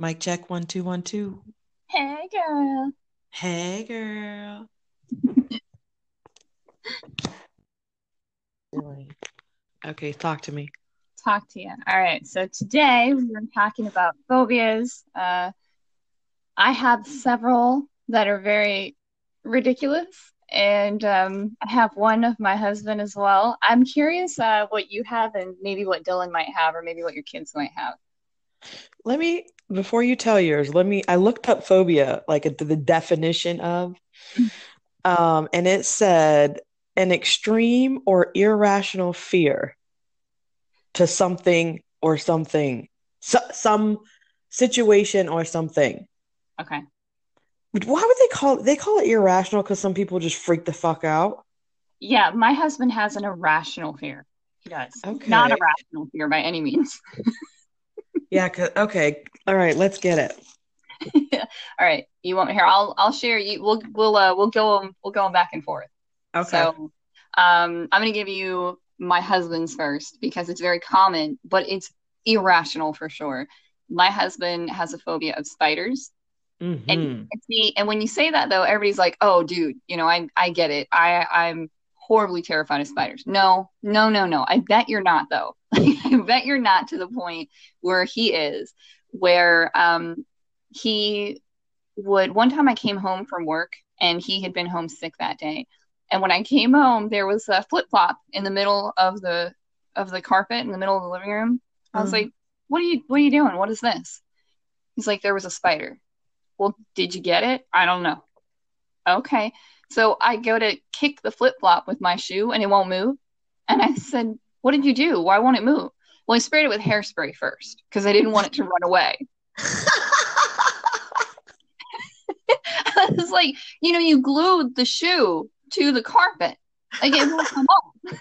Mic check one two one two. Hey, girl. Hey girl. okay, talk to me. Talk to you. All right. So today we're talking about phobias. Uh, I have several that are very ridiculous, and um, I have one of my husband as well. I'm curious uh, what you have, and maybe what Dylan might have, or maybe what your kids might have. Let me before you tell yours, let me I looked up phobia, like the definition of um and it said an extreme or irrational fear to something or something so, some situation or something. Okay. Why would they call it they call it irrational cuz some people just freak the fuck out? Yeah, my husband has an irrational fear. He does. Okay. Not a rational fear by any means. Yeah, 'cause- okay. All right, let's get it. All right. You want here? I'll I'll share you. We'll we'll uh, we'll go we'll go back and forth. Okay. So, um, I'm going to give you my husband's first because it's very common, but it's irrational for sure. My husband has a phobia of spiders. Mhm. And, and see, and when you say that though, everybody's like, "Oh, dude, you know, I I get it. I I'm horribly terrified of spiders." No, no, no, no. I bet you're not though. I bet you're not to the point where he is, where um he would. One time I came home from work and he had been homesick that day, and when I came home, there was a flip flop in the middle of the of the carpet in the middle of the living room. I was Mhm. like, "What are you What are you doing? What is this?" He's like, "There was a spider." Well, did you get it? I don't know. Okay. So I go to kick the flip flop with my shoe and it won't move. And I said, What did you do? Why won't it move? Well, I sprayed it with hairspray first because I didn't want it to run away. I was like, You know, you glued the shoe to the carpet. Like it won't come off.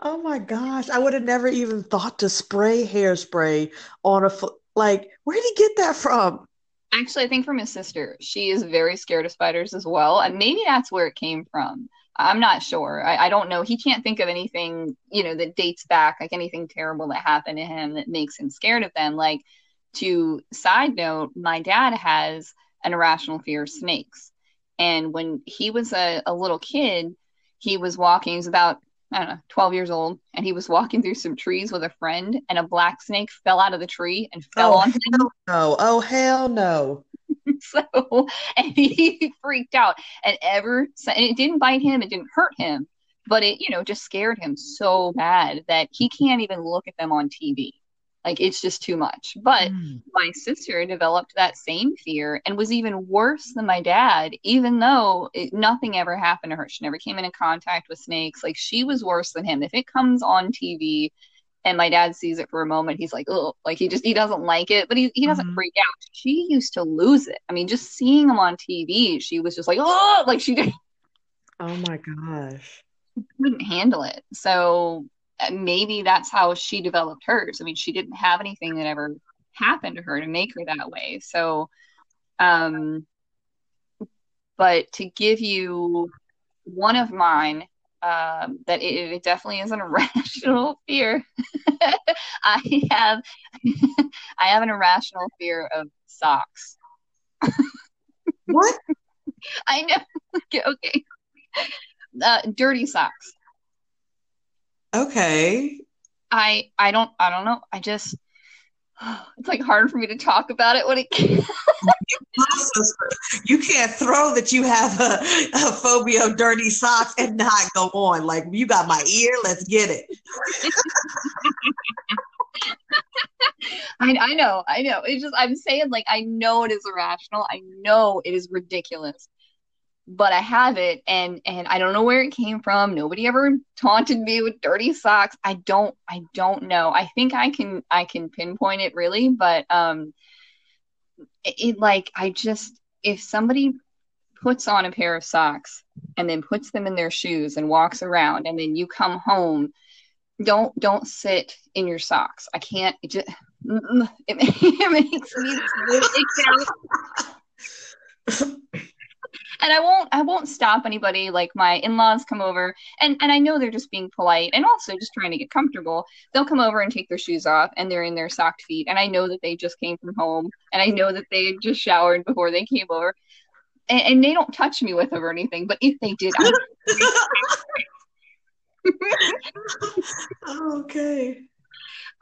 Oh my gosh, I would have never even thought to spray hairspray on a foot. Like, where did he get that from? Actually, I think from his sister. She is very scared of spiders as well. And maybe that's where it came from. I'm not sure. I, I don't know. He can't think of anything, you know, that dates back, like anything terrible that happened to him that makes him scared of them. Like, to side note, my dad has an irrational fear of snakes. And when he was a, a little kid, he was walking, he was about, I don't know, 12 years old, and he was walking through some trees with a friend, and a black snake fell out of the tree and fell Oh, on him. No, oh hell no. So, and he freaked out. And ever, and it didn't bite him, it didn't hurt him, but it, you know, just scared him so bad that he can't even look at them on TV. Like it's just too much. But Mm. my sister developed that same fear and was even worse than my dad, even though it, nothing ever happened to her. She never came into contact with snakes. Like she was worse than him. If it comes on TV and my dad sees it for a moment, he's like, oh, like he just, he doesn't like it, but he, he doesn't Mhm. freak out. She used to lose it. I mean, just seeing him on TV, she was just like, oh, like she didn't Oh my gosh. She couldn't handle it. So uh, maybe that's how she developed hers. I mean, she didn't have anything that ever happened to her to make her that way. So, um, but to give you one of mine, um, that it, it definitely is an irrational fear. I have, I have an irrational fear of socks. What? I know. okay. okay. Uh, dirty socks. Okay. I I don't I don't know. I just it's like hard for me to talk about it when it You can't throw that you have a, a phobia of dirty socks and not go on. Like, you got my ear, let's get it. I I know, I know. It's just I'm saying like I know it is irrational. I know it is ridiculous. But I have it and and I don't know where it came from. Nobody ever taunted me with dirty socks. I don't I don't know. I think I can I can pinpoint it really, but um it, it like I just if somebody puts on a pair of socks and then puts them in their shoes and walks around and then you come home don't don't sit in your socks i can't it just it, it makes me. and I won't I won't stop anybody. Like my in-laws come over and and I know they're just being polite and also just trying to get comfortable. They'll come over and take their shoes off and they're in their socked feet and I know that they just came from home and I know that they just showered before they came over. And, and they don't touch me with them or anything, but if they did, okay.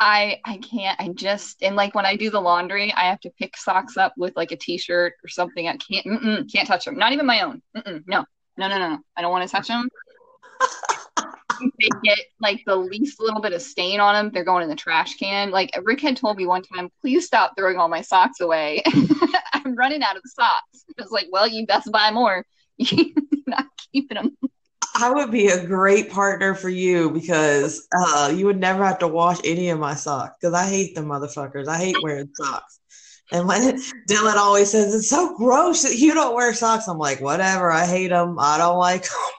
I I can't. I just and like when I do the laundry, I have to pick socks up with like a t-shirt or something. I can't can't touch them. Not even my own. Mm-mm, no, no, no, no. I don't want to touch them. they get like the least little bit of stain on them, they're going in the trash can. Like Rick had told me one time, please stop throwing all my socks away. I'm running out of socks. I was like, well, you best buy more. You're not keeping them. I would be a great partner for you because uh, you would never have to wash any of my socks because I hate them motherfuckers. I hate wearing socks. And when Dylan always says it's so gross that you don't wear socks, I'm like, whatever. I hate them. I don't like them.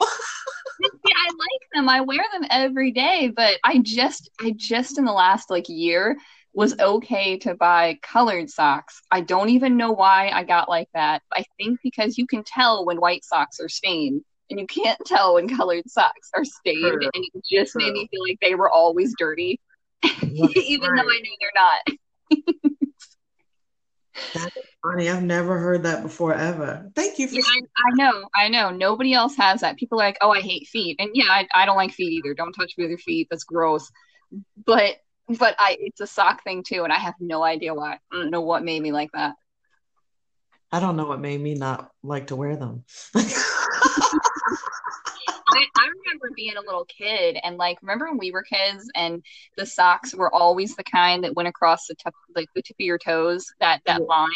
I like them. I wear them every day, but I just, I just in the last like year was okay to buy colored socks. I don't even know why I got like that. I think because you can tell when white socks are stained and you can't tell when colored socks are stained, True. and it just True. made me feel like they were always dirty, even right. though I knew they're not. That's funny. I've never heard that before ever. Thank you for. Yeah, I, I, know. I know. Nobody else has that. People are like, "Oh, I hate feet," and yeah, I, I don't like feet either. Don't touch me with your feet. That's gross. But but I it's a sock thing too, and I have no idea why. I don't know what made me like that. I don't know what made me not like to wear them. I, I, remember being a little kid and like remember when we were kids and the socks were always the kind that went across the top like the tip of your toes that that line?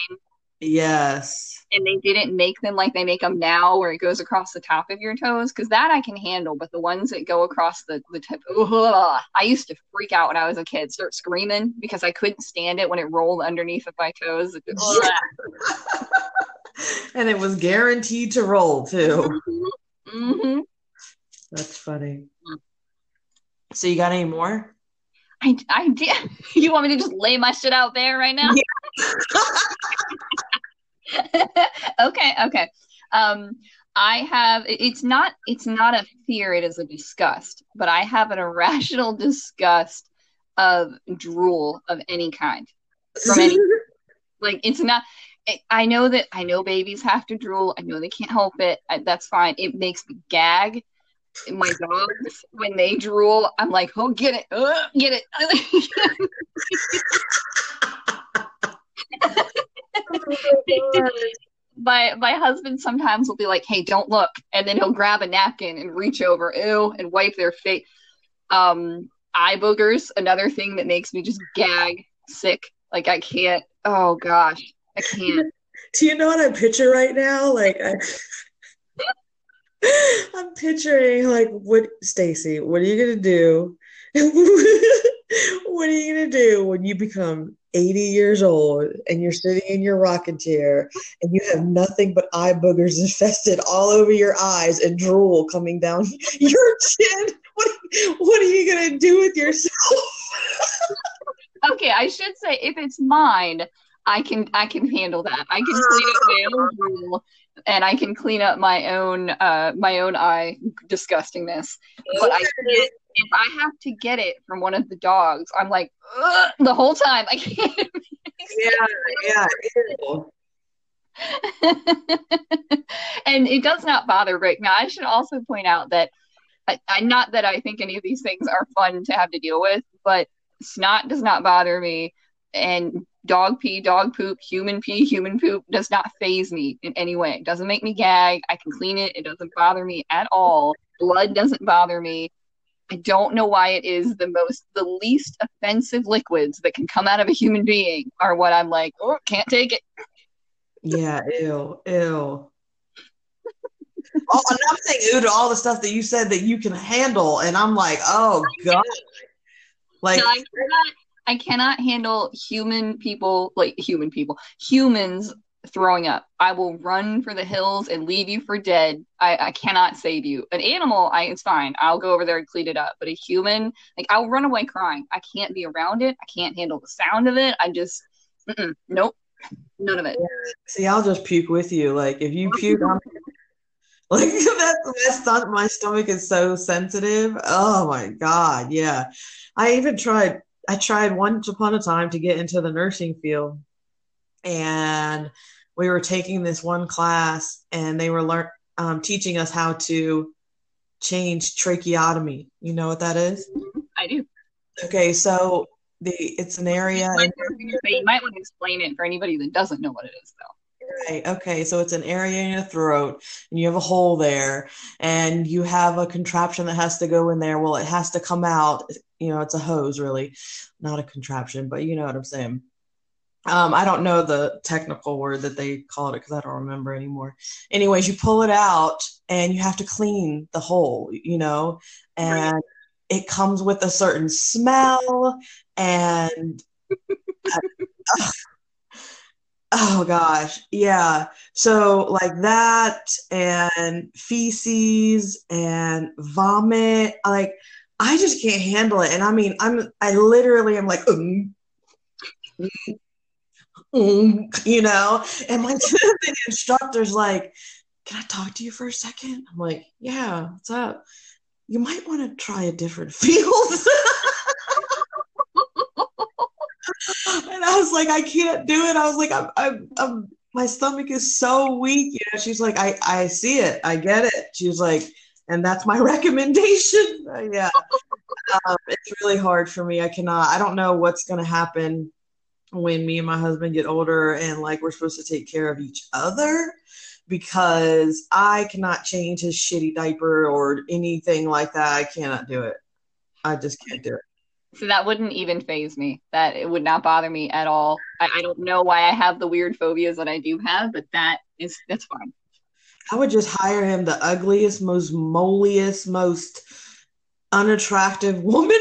Yes. And they didn't make them like they make them now where it goes across the top of your toes? Because that i can handle but the ones that go across the, the tip ugh, i used to freak out when i was a kid start screaming because i couldn't stand it when it rolled underneath of my toes. And it was guaranteed to roll too. Mm-hmm. Mm-hmm. That's funny. So you got any more? I, I did. You want me to just lay my shit out there right now? Yeah. okay, okay. Um, I have. It's not. It's not a fear. It is a disgust. But I have an irrational disgust of drool of any kind. From any, like it's not. I know that I know babies have to drool. I know they can't help it. I, that's fine. It makes me gag my dogs when they drool i'm like oh get it uh, get it. My my husband sometimes will be like hey don't look and then he'll grab a napkin and reach over ew and wipe their face. Um eye boogers another thing that makes me just gag sick like i can't oh gosh i can't. Do you know what i picture right now? Like I I'm picturing like what Stacy, what are you gonna do? what are you gonna do when you become 80 years old and you're sitting in your rocking chair and you have nothing but eye boogers infested all over your eyes and drool coming down your chin? What, what are you gonna do with yourself? okay, I should say if it's mine, I can I can handle that. I can clean up my own drool and I can clean up my own uh my own eye disgustingness. But I if I have to get it from one of the dogs, I'm like the whole time. I can't. yeah, yeah. and it does not bother Rick. Now, I should also point out that I, I, not that I think any of these things are fun to have to deal with, but snot does not bother me, and dog pee, dog poop, human pee, human poop does not faze me in any way. It doesn't make me gag. I can clean it. It doesn't bother me at all. Blood doesn't bother me. I don't know why it is the most, the least offensive liquids that can come out of a human being are what I'm like, oh, can't take it. Yeah, ew, ew. oh, and I'm saying ew to all the stuff that you said that you can handle, and I'm like, oh god, like no, I cannot, handle human people, like human people, humans throwing up. I will run for the hills and leave you for dead. I, I cannot save you. An animal, I it's fine. I'll go over there and clean it up. But a human, like I'll run away crying. I can't be around it. I can't handle the sound of it. I just, nope, none of it. See, I'll just puke with you. Like if you puke, I'm, Like that's my my stomach is so sensitive. Oh my God. Yeah. I even tried, I tried once upon a time to get into the nursing field. And we were taking this one class and they were learn, um, teaching us how to change tracheotomy. You know what that is? I do. Okay. So the, it's an area. You might, you might want to explain it for anybody that doesn't know what it is though. Right. Okay. So it's an area in your throat, and you have a hole there, and you have a contraption that has to go in there. Well, it has to come out. You know, it's a hose, really, not a contraption, but you know what I'm saying. Um, I don't know the technical word that they call it because I don't remember anymore. Anyways, you pull it out, and you have to clean the hole. You know, and right. it comes with a certain smell, and. uh, Oh gosh, yeah. So like that and feces and vomit, like I just can't handle it. And I mean, I'm I literally am like, mm, mm, you know, and my the instructor's like, "Can I talk to you for a second? I'm like, "Yeah, what's up? You might want to try a different field." and I was like, I can't do it. I was like, I'm, I'm, I'm, my stomach is so weak. You know, she's like, I, I see it. I get it. She's like, and that's my recommendation. Uh, yeah. um, it's really hard for me. I cannot, I don't know what's going to happen when me and my husband get older and like we're supposed to take care of each other because I cannot change his shitty diaper or anything like that. I cannot do it. I just can't do it. So that wouldn't even faze me. That it would not bother me at all. I, I don't know why I have the weird phobias that I do have, but that is that's fine. I would just hire him the ugliest, most moliest, most unattractive woman.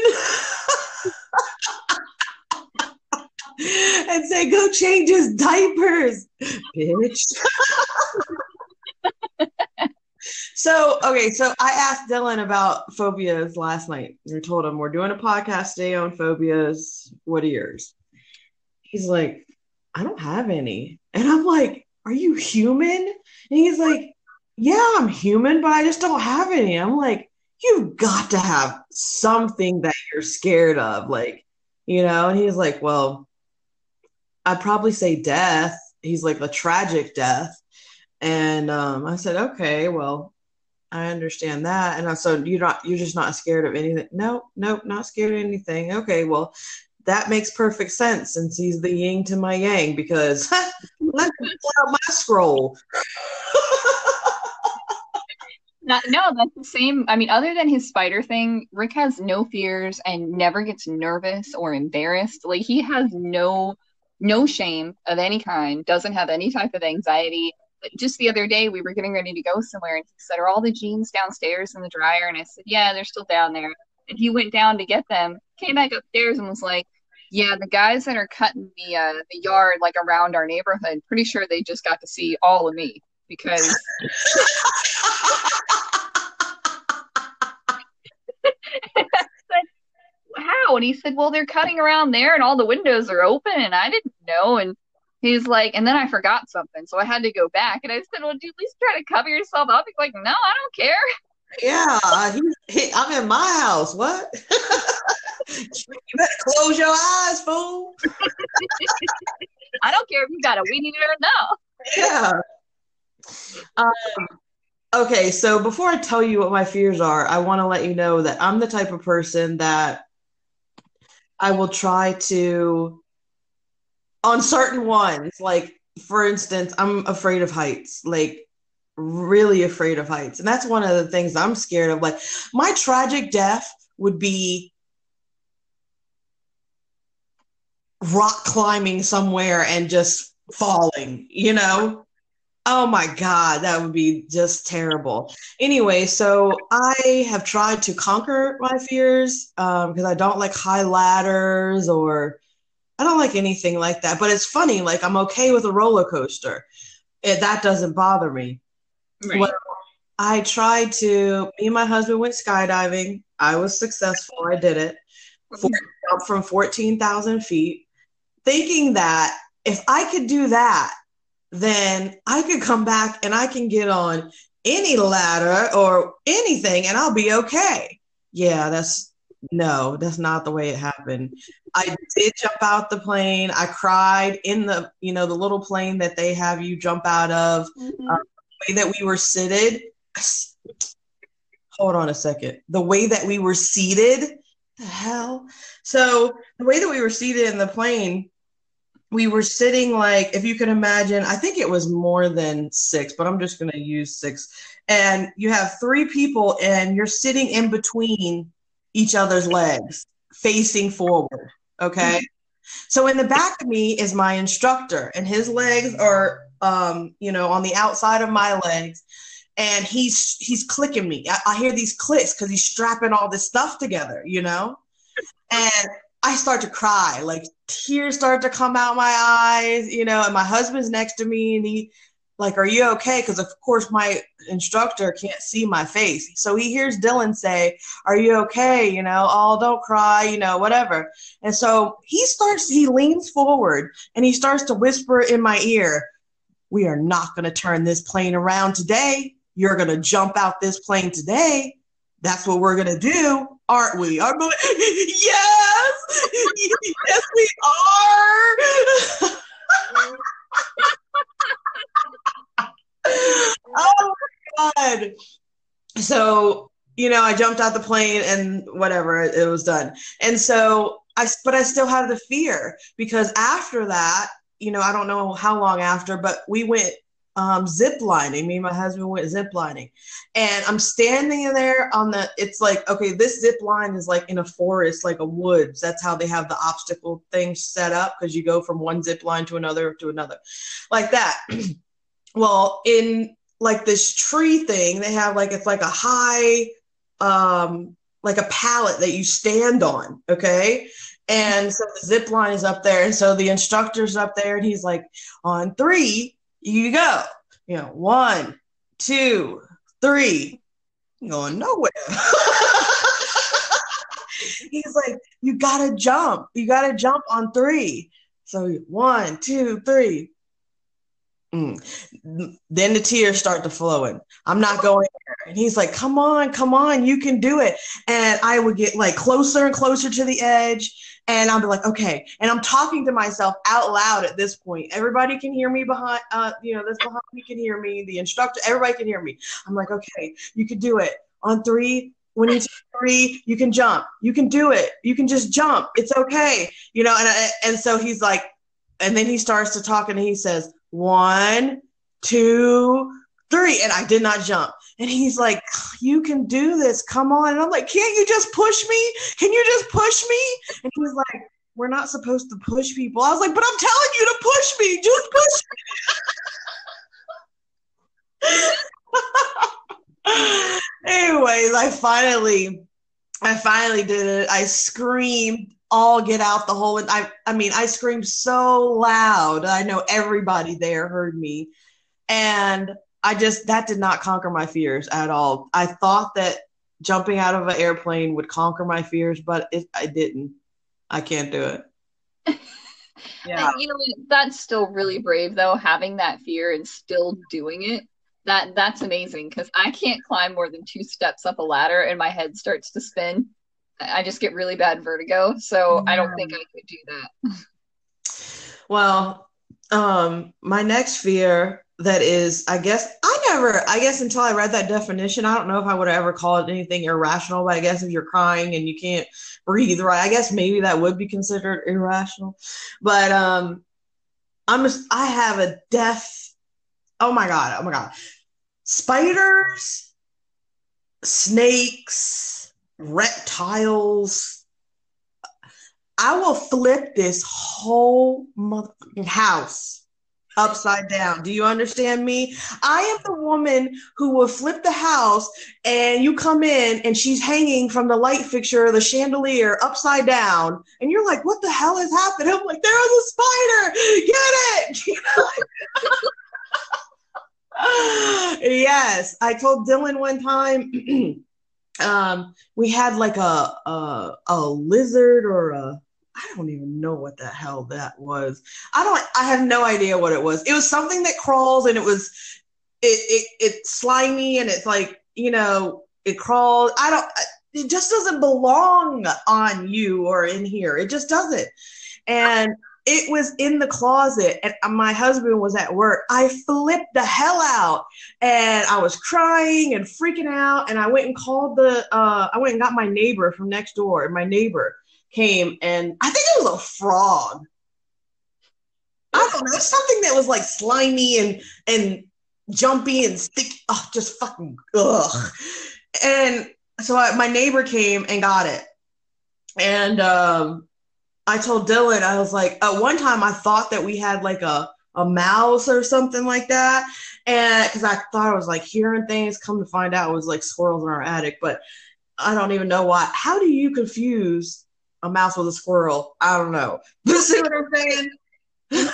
and say, go change his diapers, bitch. So, okay, so I asked Dylan about phobias last night. I told him we're doing a podcast today on phobias. What are yours? He's like, I don't have any. And I'm like, Are you human? And he's like, Yeah, I'm human, but I just don't have any. I'm like, You've got to have something that you're scared of. Like, you know? And he's like, Well, I'd probably say death. He's like, A tragic death. And um, I said, okay, well, I understand that. And I said, so you're not, you're just not scared of anything. No, nope, not scared of anything. Okay, well, that makes perfect sense since he's the yin to my yang because let me pull out my scroll. Not, no, that's the same. I mean, other than his spider thing, Rick has no fears and never gets nervous or embarrassed. Like he has no no shame of any kind, doesn't have any type of anxiety just the other day we were getting ready to go somewhere and he said are all the jeans downstairs in the dryer and i said yeah they're still down there and he went down to get them came back upstairs and was like yeah the guys that are cutting the uh, the yard like around our neighborhood pretty sure they just got to see all of me because how and he said well they're cutting around there and all the windows are open and i didn't know and He's like, and then I forgot something, so I had to go back. And I said, "Well, do you at least try to cover yourself up?" He's like, "No, I don't care." Yeah, he, he, I'm in my house. What? you better close your eyes, fool. I don't care if you got a weenie or no. Yeah. Um, okay, so before I tell you what my fears are, I want to let you know that I'm the type of person that I will try to on certain ones. Like, for instance, I'm afraid of heights. Like, really afraid of heights. And that's one of the things I'm scared of. Like, my tragic death would be rock climbing somewhere and just falling, you know? Oh my God, that would be just terrible. Anyway, so I have tried to conquer my fears because um, I don't like high ladders or I don't like anything like that. But it's funny, like I'm okay with a roller coaster. It, that doesn't bother me. Right. Well, I tried to. Me and my husband went skydiving. I was successful. I did it up from fourteen thousand feet, thinking that if I could do that, then I could come back and I can get on any ladder or anything and I'll be okay. Yeah, that's no, that's not the way it happened. I did jump out the plane. I cried in the, you know, the little plane that they have you jump out of. Mm-hmm. Uh, the way that we were seated. Hold on a second. The way that we were seated. The hell. So the way that we were seated in the plane, we were sitting like, if you can imagine, I think it was more than six, but I'm just going to use six. And you have three people, and you're sitting in between each other's legs, facing forward. Okay. So in the back of me is my instructor, and his legs are, um, you know, on the outside of my legs, and he's he's clicking me. I, I hear these clicks because he's strapping all this stuff together, you know, and I start to cry, like tears start to come out my eyes, you know, and my husband's next to me, and he like, are you okay? Because of course my instructor can't see my face. So he hears Dylan say, Are you okay? You know, oh, don't cry, you know, whatever. And so he starts, he leans forward and he starts to whisper in my ear, We are not going to turn this plane around today. You're going to jump out this plane today. That's what we're going to do, aren't we? I'm yes, yes, we are. oh my god. So, you know, I jumped out the plane and whatever, it was done. And so I but I still had the fear because after that, you know, I don't know how long after, but we went um, zip lining. Me and my husband went zip lining, and I'm standing in there on the. It's like okay, this zip line is like in a forest, like a woods. That's how they have the obstacle things set up because you go from one zip line to another to another, like that. well, in like this tree thing, they have like it's like a high, um, like a pallet that you stand on. Okay. And so the zip line is up there. And so the instructor's up there and he's like, on three, you go. You know, one, two, three. Going nowhere. He's like, you gotta jump. You gotta jump on three. So one, two, three. Mm. Then the tears start to flowing. I'm not going there. And he's like, come on, come on, you can do it. And I would get like closer and closer to the edge and I'll be like, okay. And I'm talking to myself out loud at this point. Everybody can hear me behind, uh, you know, this behind me can hear me. The instructor, everybody can hear me. I'm like, okay, you can do it. On three, when you three, you can jump. You can do it. You can just jump. It's okay. You know, and and so he's like, and then he starts to talk and he says, one, two, three. And I did not jump. And he's like, You can do this. Come on. And I'm like, Can't you just push me? Can you just push me? And he's like, We're not supposed to push people. I was like, But I'm telling you to push me. Just push me. Anyways, I finally, I finally did it. I screamed all get out the whole I I mean I screamed so loud. I know everybody there heard me. And I just that did not conquer my fears at all. I thought that jumping out of an airplane would conquer my fears, but it, I didn't. I can't do it. yeah. you know that's still really brave though, having that fear and still doing it. That that's amazing because I can't climb more than two steps up a ladder and my head starts to spin. I just get really bad vertigo, so yeah. I don't think I could do that. Well, um, my next fear that is, I guess, I never, I guess until I read that definition, I don't know if I would have ever called it anything irrational, but I guess if you're crying and you can't breathe right, I guess maybe that would be considered irrational. But um I'm just, I have a death. Oh my God. Oh my God. Spiders, snakes, reptiles. I will flip this whole motherfucking house upside down. Do you understand me? I am the woman who will flip the house and you come in and she's hanging from the light fixture the chandelier upside down. And you're like, what the hell has happened? I'm like, there was a spider. Get it. yes. I told Dylan one time. um, we had like a, a a lizard or a I don't even know what the hell that was. I don't I have no idea what it was. It was something that crawls and it was it, it it's slimy and it's like you know it crawls. I don't. It just doesn't belong on you or in here. It just doesn't. And it was in the closet and my husband was at work. I flipped the hell out and I was crying and freaking out. And I went and called the, uh, I went and got my neighbor from next door. And my neighbor came and I think it was a frog. I don't know, something that was like slimy and, and jumpy and sticky. Oh, just fucking ugh. And so I, my neighbor came and got it. And, um, I told Dylan, I was like, at one time I thought that we had like a, a mouse or something like that. And because I thought I was like hearing things, come to find out it was like squirrels in our attic, but I don't even know why. How do you confuse a mouse with a squirrel? I don't know. You see what I'm saying?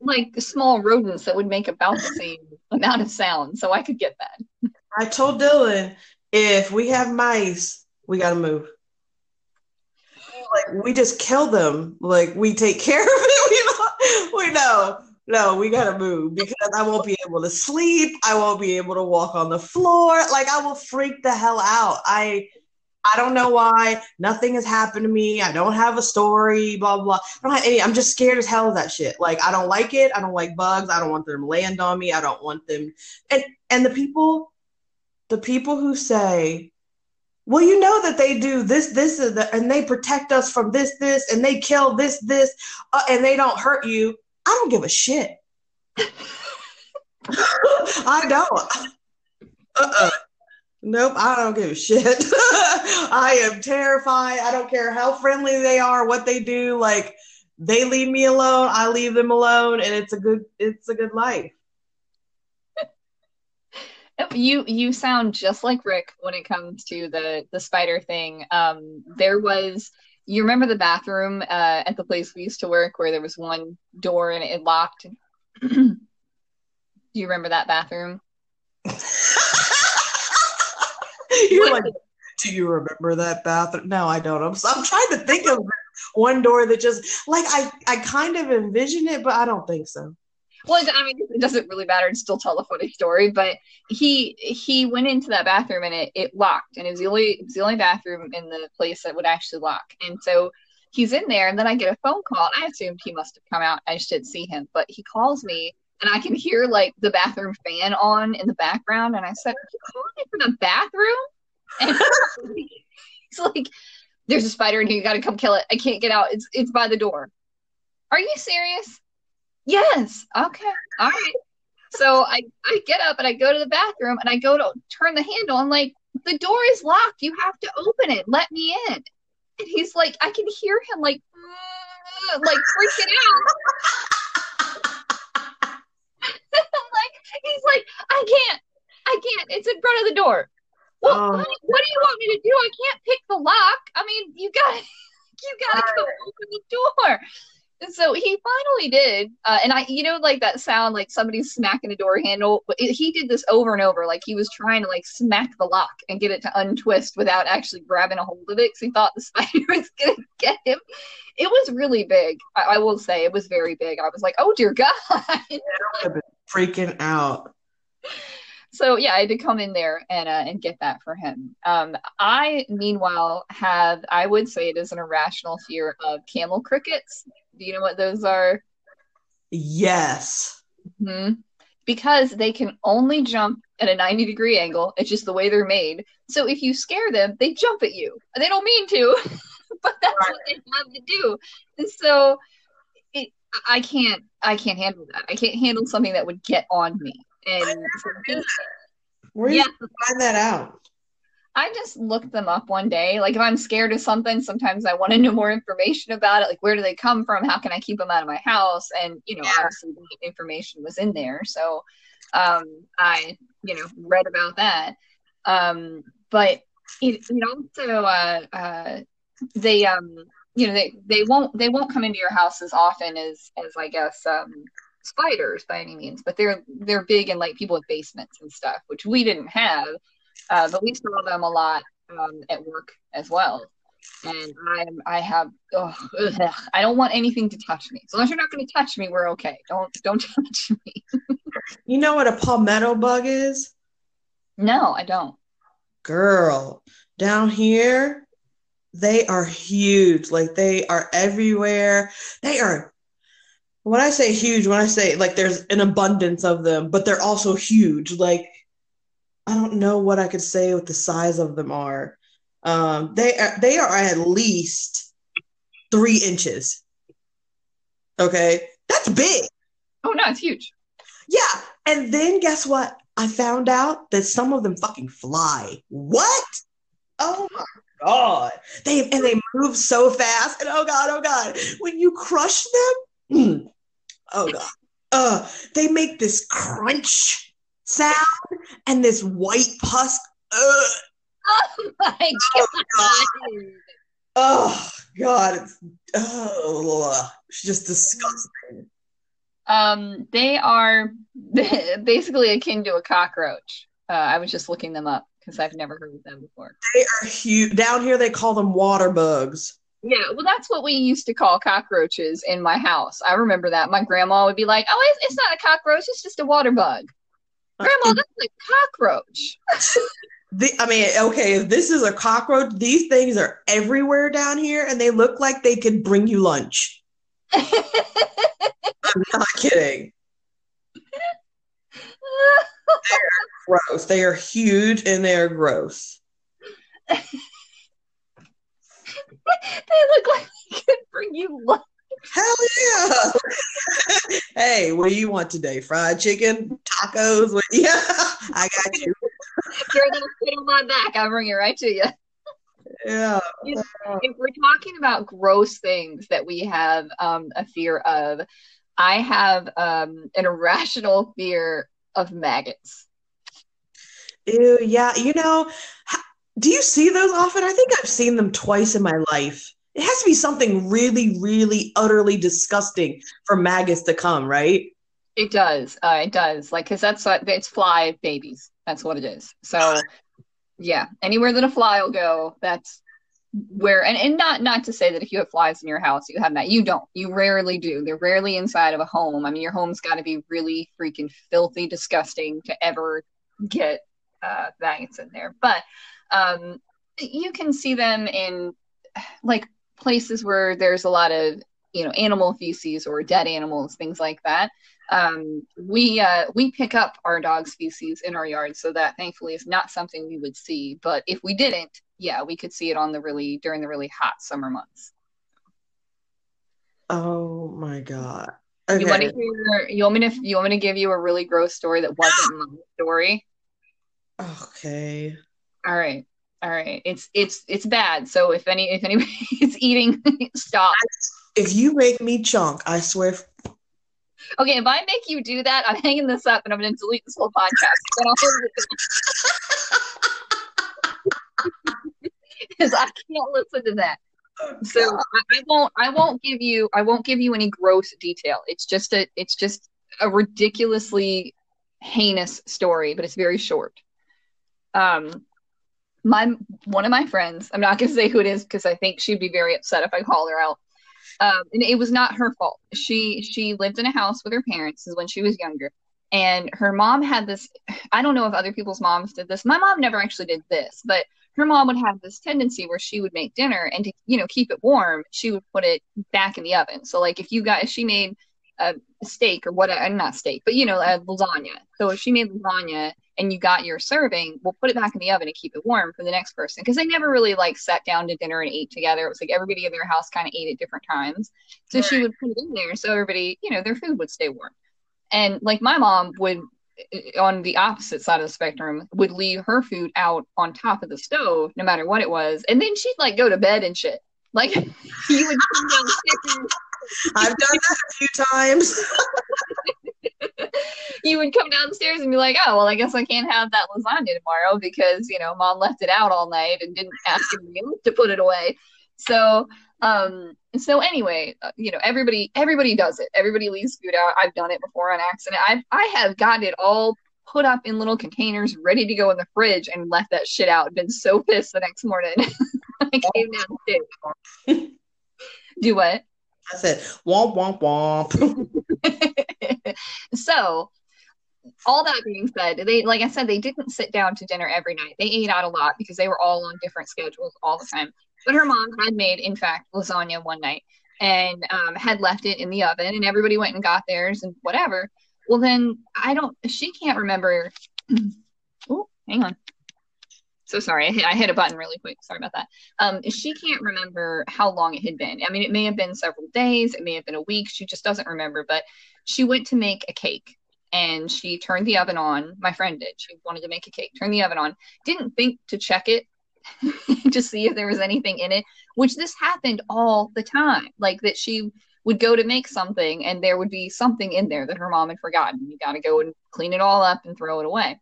like small rodents that would make about the same amount of sound, so I could get that. I told Dylan, if we have mice, we got to move like we just kill them. Like we take care of it. We know, we know. No, we gotta move because I won't be able to sleep. I won't be able to walk on the floor. Like I will freak the hell out. I I don't know why. Nothing has happened to me. I don't have a story. Blah blah. I don't have any. I'm just scared as hell of that shit. Like I don't like it. I don't like bugs. I don't want them to land on me. I don't want them. And and the people, the people who say well, you know that they do this, this, and, the, and they protect us from this, this, and they kill this, this, uh, and they don't hurt you. I don't give a shit. I don't. Uh-uh. Nope, I don't give a shit. I am terrified. I don't care how friendly they are, what they do. Like they leave me alone, I leave them alone, and it's a good it's a good life. You you sound just like Rick when it comes to the the spider thing. Um, there was you remember the bathroom uh, at the place we used to work where there was one door and it locked. Do you remember that bathroom? You're like, do you remember that bathroom? No, I don't. I'm, I'm trying to think of one door that just like I I kind of envision it, but I don't think so. Well i mean it doesn't really matter. And still tell the funny story but he he went into that bathroom and it, it locked and it was the only it was the only bathroom in the place that would actually lock. And so he's in there and then i get a phone call. And i assumed he must have come out. I just didn't see him but he calls me and i can hear like the bathroom fan on in the background and i said are you calling me from the bathroom and he's like there's a spider in here you gotta come kill it i can't get out it's it's by the door are you serious Yes. Okay. All right. So I, I get up and I go to the bathroom and I go to turn the handle and like the door is locked. You have to open it. Let me in. And he's like, I can hear him like like freaking out. like he's like, I can't, I can't. It's in front of the door. Well, um, what, what, do you want me to do? I can't pick the lock. I mean, you got you gotta go open the door And so he finally did uh, and i you know like that sound like somebody's smacking a door handle it, he did this over and over like he was trying to like smack the lock and get it to untwist without actually grabbing a hold of it because he thought the spider was gonna get him it was really big I, I, will say it was very big i was like oh dear god freaking out so yeah, I did come in there and uh, and get that for him. Um, I meanwhile have I would say it is an irrational fear of camel crickets. Do you know what those are? Yes. Mm-hmm. Because they can only jump at a 90 degree angle. It's just the way they're made. So if you scare them, they jump at you. They don't mean to, but that's what they have to do. And so I can't I can't handle that. I can't handle something that would get on me. And where yeah. you find that out? I just looked them up one day. Like if I'm scared of something, sometimes I want to know more information about it. Like where do they come from? How can I keep them out of my house? And you know, yeah. obviously the information was in there, so um, I you know read about that. Um, but it, it also uh, uh, they um, you know they they won't they won't come into your house as often as as I guess um, spiders by any means, but they're they're big in like people with basements and stuff, which we didn't have. Uh, but we saw them a lot um, at work as well. And I I have ugh, ugh, I don't want anything to touch me. As long as you're not going to touch me, we're okay. Don't don't touch me. You know what a palmetto bug is? No, I don't. Girl, down here, they are huge. Like they are everywhere. They are when I say huge, when I say like there's an abundance of them, but they're also huge. Like I don't know what I could say what the size of them are. Um, they are they are at least three inches. Okay, that's big. Oh no, it's huge. Yeah, and then guess what? I found out that some of them fucking fly. What? Oh my god! They and they move so fast. And oh god, oh god, when you crush them, oh god, uh, they make this crunch sound and this white pus. Uh, Oh my Oh, god. oh god, it's oh, it's just disgusting. Um, they are basically akin to a cockroach. Uh, I was just looking them up because I've never heard of them before. They are huge. Down here, they call them water bugs. Yeah, well, that's what we used to call cockroaches in my house. I remember that. My grandma would be like, "Oh, it's, not a cockroach; it's just a water bug." Grandma, uh, that's a cockroach. The, I mean, okay, if this is a cockroach, these things are everywhere down here, and they look like they could bring you lunch. I'm not kidding. Gross. They are huge and they are gross. they look like they could bring you lunch. Hell yeah! hey, what do you want today? Fried chicken, tacos? What- Yeah, I got you. You're gonna sit on my back. I'll bring it right to you. Yeah. If we're talking about gross things that we have um, a fear of, I have um, an irrational fear of maggots. Ew, yeah. You know, do you see those often? I think I've seen them twice in my life. It has to be something really, really, utterly disgusting for maggots to come, right? It does. Uh, it does. Like, cause that's what it's fly babies. That's what it is. So, yeah, anywhere that a fly will go, that's where. And, and not not to say that if you have flies in your house, you have that. You don't. You rarely do. They're rarely inside of a home. I mean, your home's got to be really freaking filthy, disgusting to ever get uh, maggots in there. But um, you can see them in like places where there's a lot of you know animal feces or dead animals, things like that um, we uh, we pick up our dog's feces in our yard, so that thankfully is not something we would see. But if we didn't, yeah, we could see it on the really during the really hot summer months. Oh my god. You want to hear? You want me to? You want me to give you a really gross story that wasn't my story? Okay. All right, all right. It's it's it's bad. So if any if anybody is eating, stop. If you make me chunk, I swear. Okay, if I make you do that, I'm hanging this up and I'm going to delete this whole podcast. Then I'll hold it because I can't listen to that. So I, I won't. I won't give you. I won't give you any gross detail. It's just a. It's just a ridiculously heinous story, but it's very short. Um, my one of my friends. I'm not going to say who it is because I think she'd be very upset if I call her out. Um, and it was not her fault. She she lived in a house with her parents when she was younger, and her mom had this. I don't know if other people's moms did this. My mom never actually did this, but her mom would have this tendency where she would make dinner and to you know keep it warm, she would put it back in the oven. So like if you got if she made a steak or what, not steak, but you know a lasagna. So if she made lasagna and you got your serving, we'll put it back in the oven and keep it warm for the next person because they never really like sat down to dinner and ate together. It was like everybody in their house kind of ate at different times. So she would put it in there so everybody, you know, their food would stay warm. And like my mom would on the opposite side of the spectrum would leave her food out on top of the stove no matter what it was. And then she'd like go to bed and shit. Like you would come downstairs I've done that a few times. you would come downstairs and be like oh well i guess i can't have that lasagna tomorrow because you know mom left it out all night and didn't ask else to put it away. So um so anyway uh, you know everybody everybody does it. Everybody leaves food out. I've done it before on accident. I've i have gotten it all put up in little containers ready to go in the fridge and left that shit out. Been so pissed the next morning. I came downstairs do what? I said, womp, womp, womp. so all that being said, they like I said, they didn't sit down to dinner every night. They ate out a lot because they were all on different schedules all the time. But her mom had made, in fact, lasagna one night and um, had left it in the oven, and everybody went and got theirs and whatever. Well, then I don't. She can't remember. oh, hang on. So sorry, I hit, I hit a button really quick. Sorry about that. Um, she can't remember how long it had been. I mean, it may have been several days, it may have been a week. She just doesn't remember. But she went to make a cake and she turned the oven on. My friend did. She wanted to make a cake, turned the oven on, didn't think to check it to see if there was anything in it, which this happened all the time. Like that she would go to make something and there would be something in there that her mom had forgotten. You got to go and clean it all up and throw it away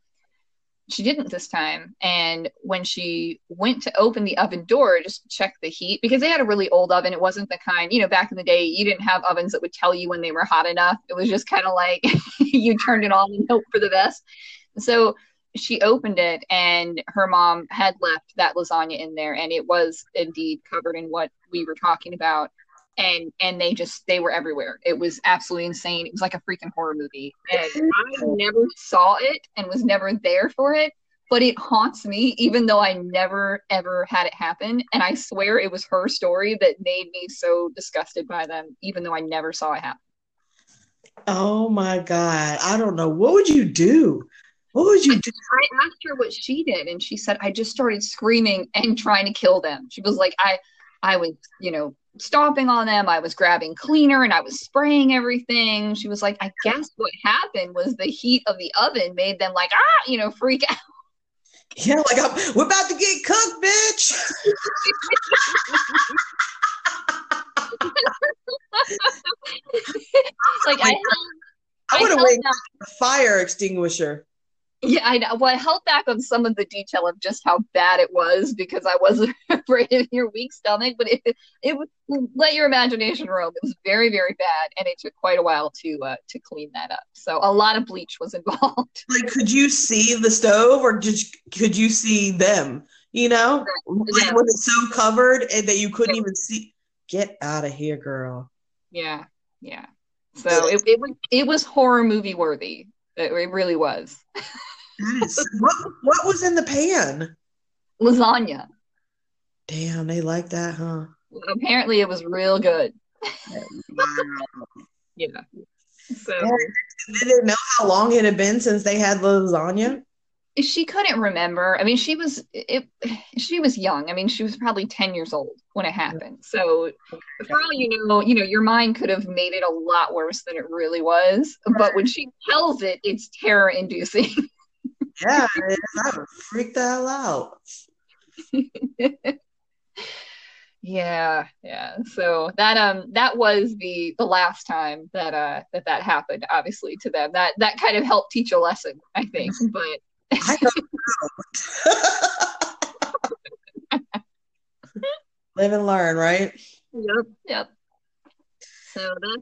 she didn't this time. And when she went to open the oven door just check the heat, because they had a really old oven, it wasn't the kind, you know, back in the day, you didn't have ovens that would tell you when they were hot enough. It was just kind of like you turned it on and hope for the best. So she opened it and her mom had left that lasagna in there and it was indeed covered in what we were talking about and and they just they were everywhere. It was absolutely insane. It was like a freaking horror movie. And I never saw it and was never there for it, but it haunts me even though I never ever had it happen. And I swear it was her story that made me so disgusted by them, even though I never saw it happen. Oh my god. I don't know. What would you do? What would you do? I asked her what she did, and she said, I just started screaming and trying to kill them. She was like, I I was, you know, stomping on them. I was grabbing cleaner and I was spraying everything. She was like, I guess what happened was the heat of the oven made them like, ah, you know, freak out. Yeah, like I'm, we're about to get cooked, bitch. like I, I, I would have waited a fire extinguisher. Yeah, I know. Well, I held back on some of the detail of just how bad it was because I wasn't afraid of your weak stomach. But it it would let your imagination roam. It was very very bad, and it took quite a while to uh, to clean that up. So a lot of bleach was involved. Like, could you see the stove, or just could you see them? You know, like, was it so covered and that you couldn't even see? Get out of here, girl. Yeah, yeah. So it, it was it was horror movie worthy. It, it really was. what what was in the pan? Lasagna. Damn, they like that, huh? Apparently, it was real good. yeah. So they did they know how long it had been since they had lasagna? She couldn't remember. I mean, she was it. She was young. I mean, she was probably ten years old when it happened. So, for all you know, you know, your mind could have made it a lot worse than it really was. But when she tells it, it's terror-inducing. yeah, I would freak the hell out. yeah, yeah. So that um that was the the last time that uh that that happened. Obviously, to them that that kind of helped teach a lesson, I think. But I Live and learn, right? Yep, yep. So that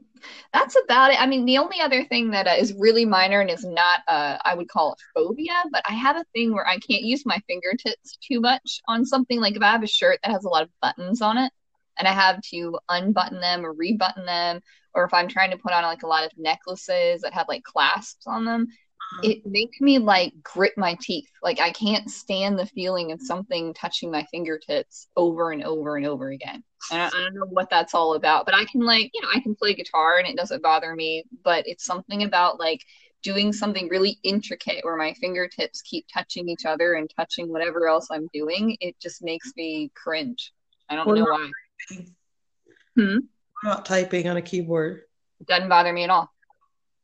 that's about it. I mean, the only other thing that uh, is really minor and is not, uh, I would call it phobia, but I have a thing where I can't use my fingertips too much on something. Like if I have a shirt that has a lot of buttons on it, and I have to unbutton them or rebutton them, or if I'm trying to put on like a lot of necklaces that have like clasps on them, it makes me like grit my teeth. Like I can't stand the feeling of something touching my fingertips over and over and over again. And I, I, don't know what that's all about, but I can like, you know, I can play guitar and it doesn't bother me, but it's something about like doing something really intricate where my fingertips keep touching each other and touching whatever else I'm doing. It just makes me cringe. I don't know why. Hmm? About typing on a keyboard? It doesn't bother me at all.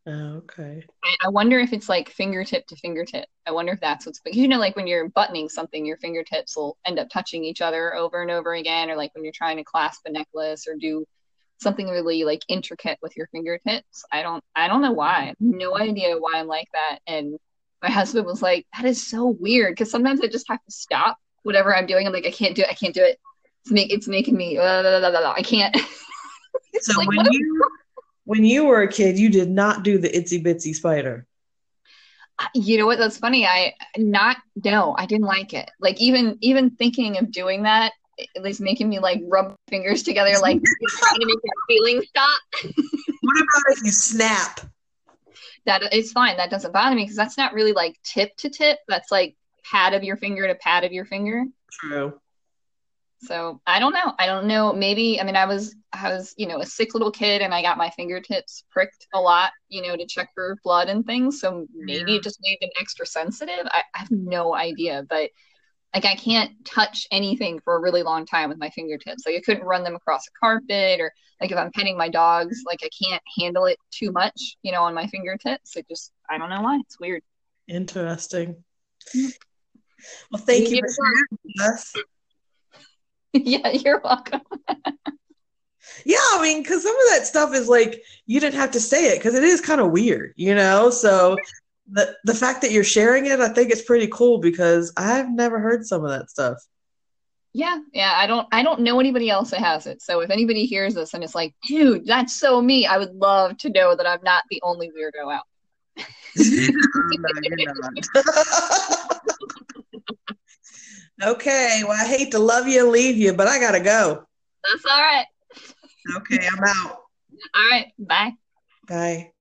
Oh, okay. I, I, wonder if it's like fingertip to fingertip. I wonder if that's what's because you know, like when you're buttoning something, your fingertips will end up touching each other over and over again, or like when you're trying to clasp a necklace or do something really like intricate with your fingertips. I don't I don't know why. no idea why I'm like that. And my husband was like, That is so weird because sometimes I just have to stop whatever I'm doing. I'm like, I can't do it, I can't do it. It's make it's making me blah, blah, blah, I can't. so like, when you when you were a kid, you did not do the itsy bitsy spider. Uh, you know what? That's funny. I not no, I didn't like it. Like even even thinking of doing that, it was making me like rub fingers together, like trying to make that feeling stop. what about if you snap? that it's fine. That doesn't bother me because that's not really like tip to tip. That's like pad of your finger to pad of your finger. True. So I don't know. I don't know. Maybe I mean I was I was you know a sick little kid and I got my fingertips pricked a lot you know to check for blood and things. So maybe Yeah. it just made them extra sensitive. I, I have no idea, but like I can't touch anything for a really long time with my fingertips. Like I couldn't run them across a carpet or like if I'm petting my dogs, like I can't handle it too much, you know, on my fingertips. It just I don't know why. It's weird. Interesting. Well, thank you for with us. yeah, you're welcome. Yeah, I mean, because some of that stuff is like you didn't have to say it because it is kind of weird, you know. So the the fact that you're sharing it, I think it's pretty cool because I've never heard some of that stuff. Yeah, yeah. I don't I don't know anybody else that has it. So if anybody hears this and it's like, dude, that's so me, I would love to know that I'm not the only weirdo out. No. Okay, well, I hate to love you and leave you, but I gotta go. That's all right. Okay, I'm out. All right. Bye. Bye.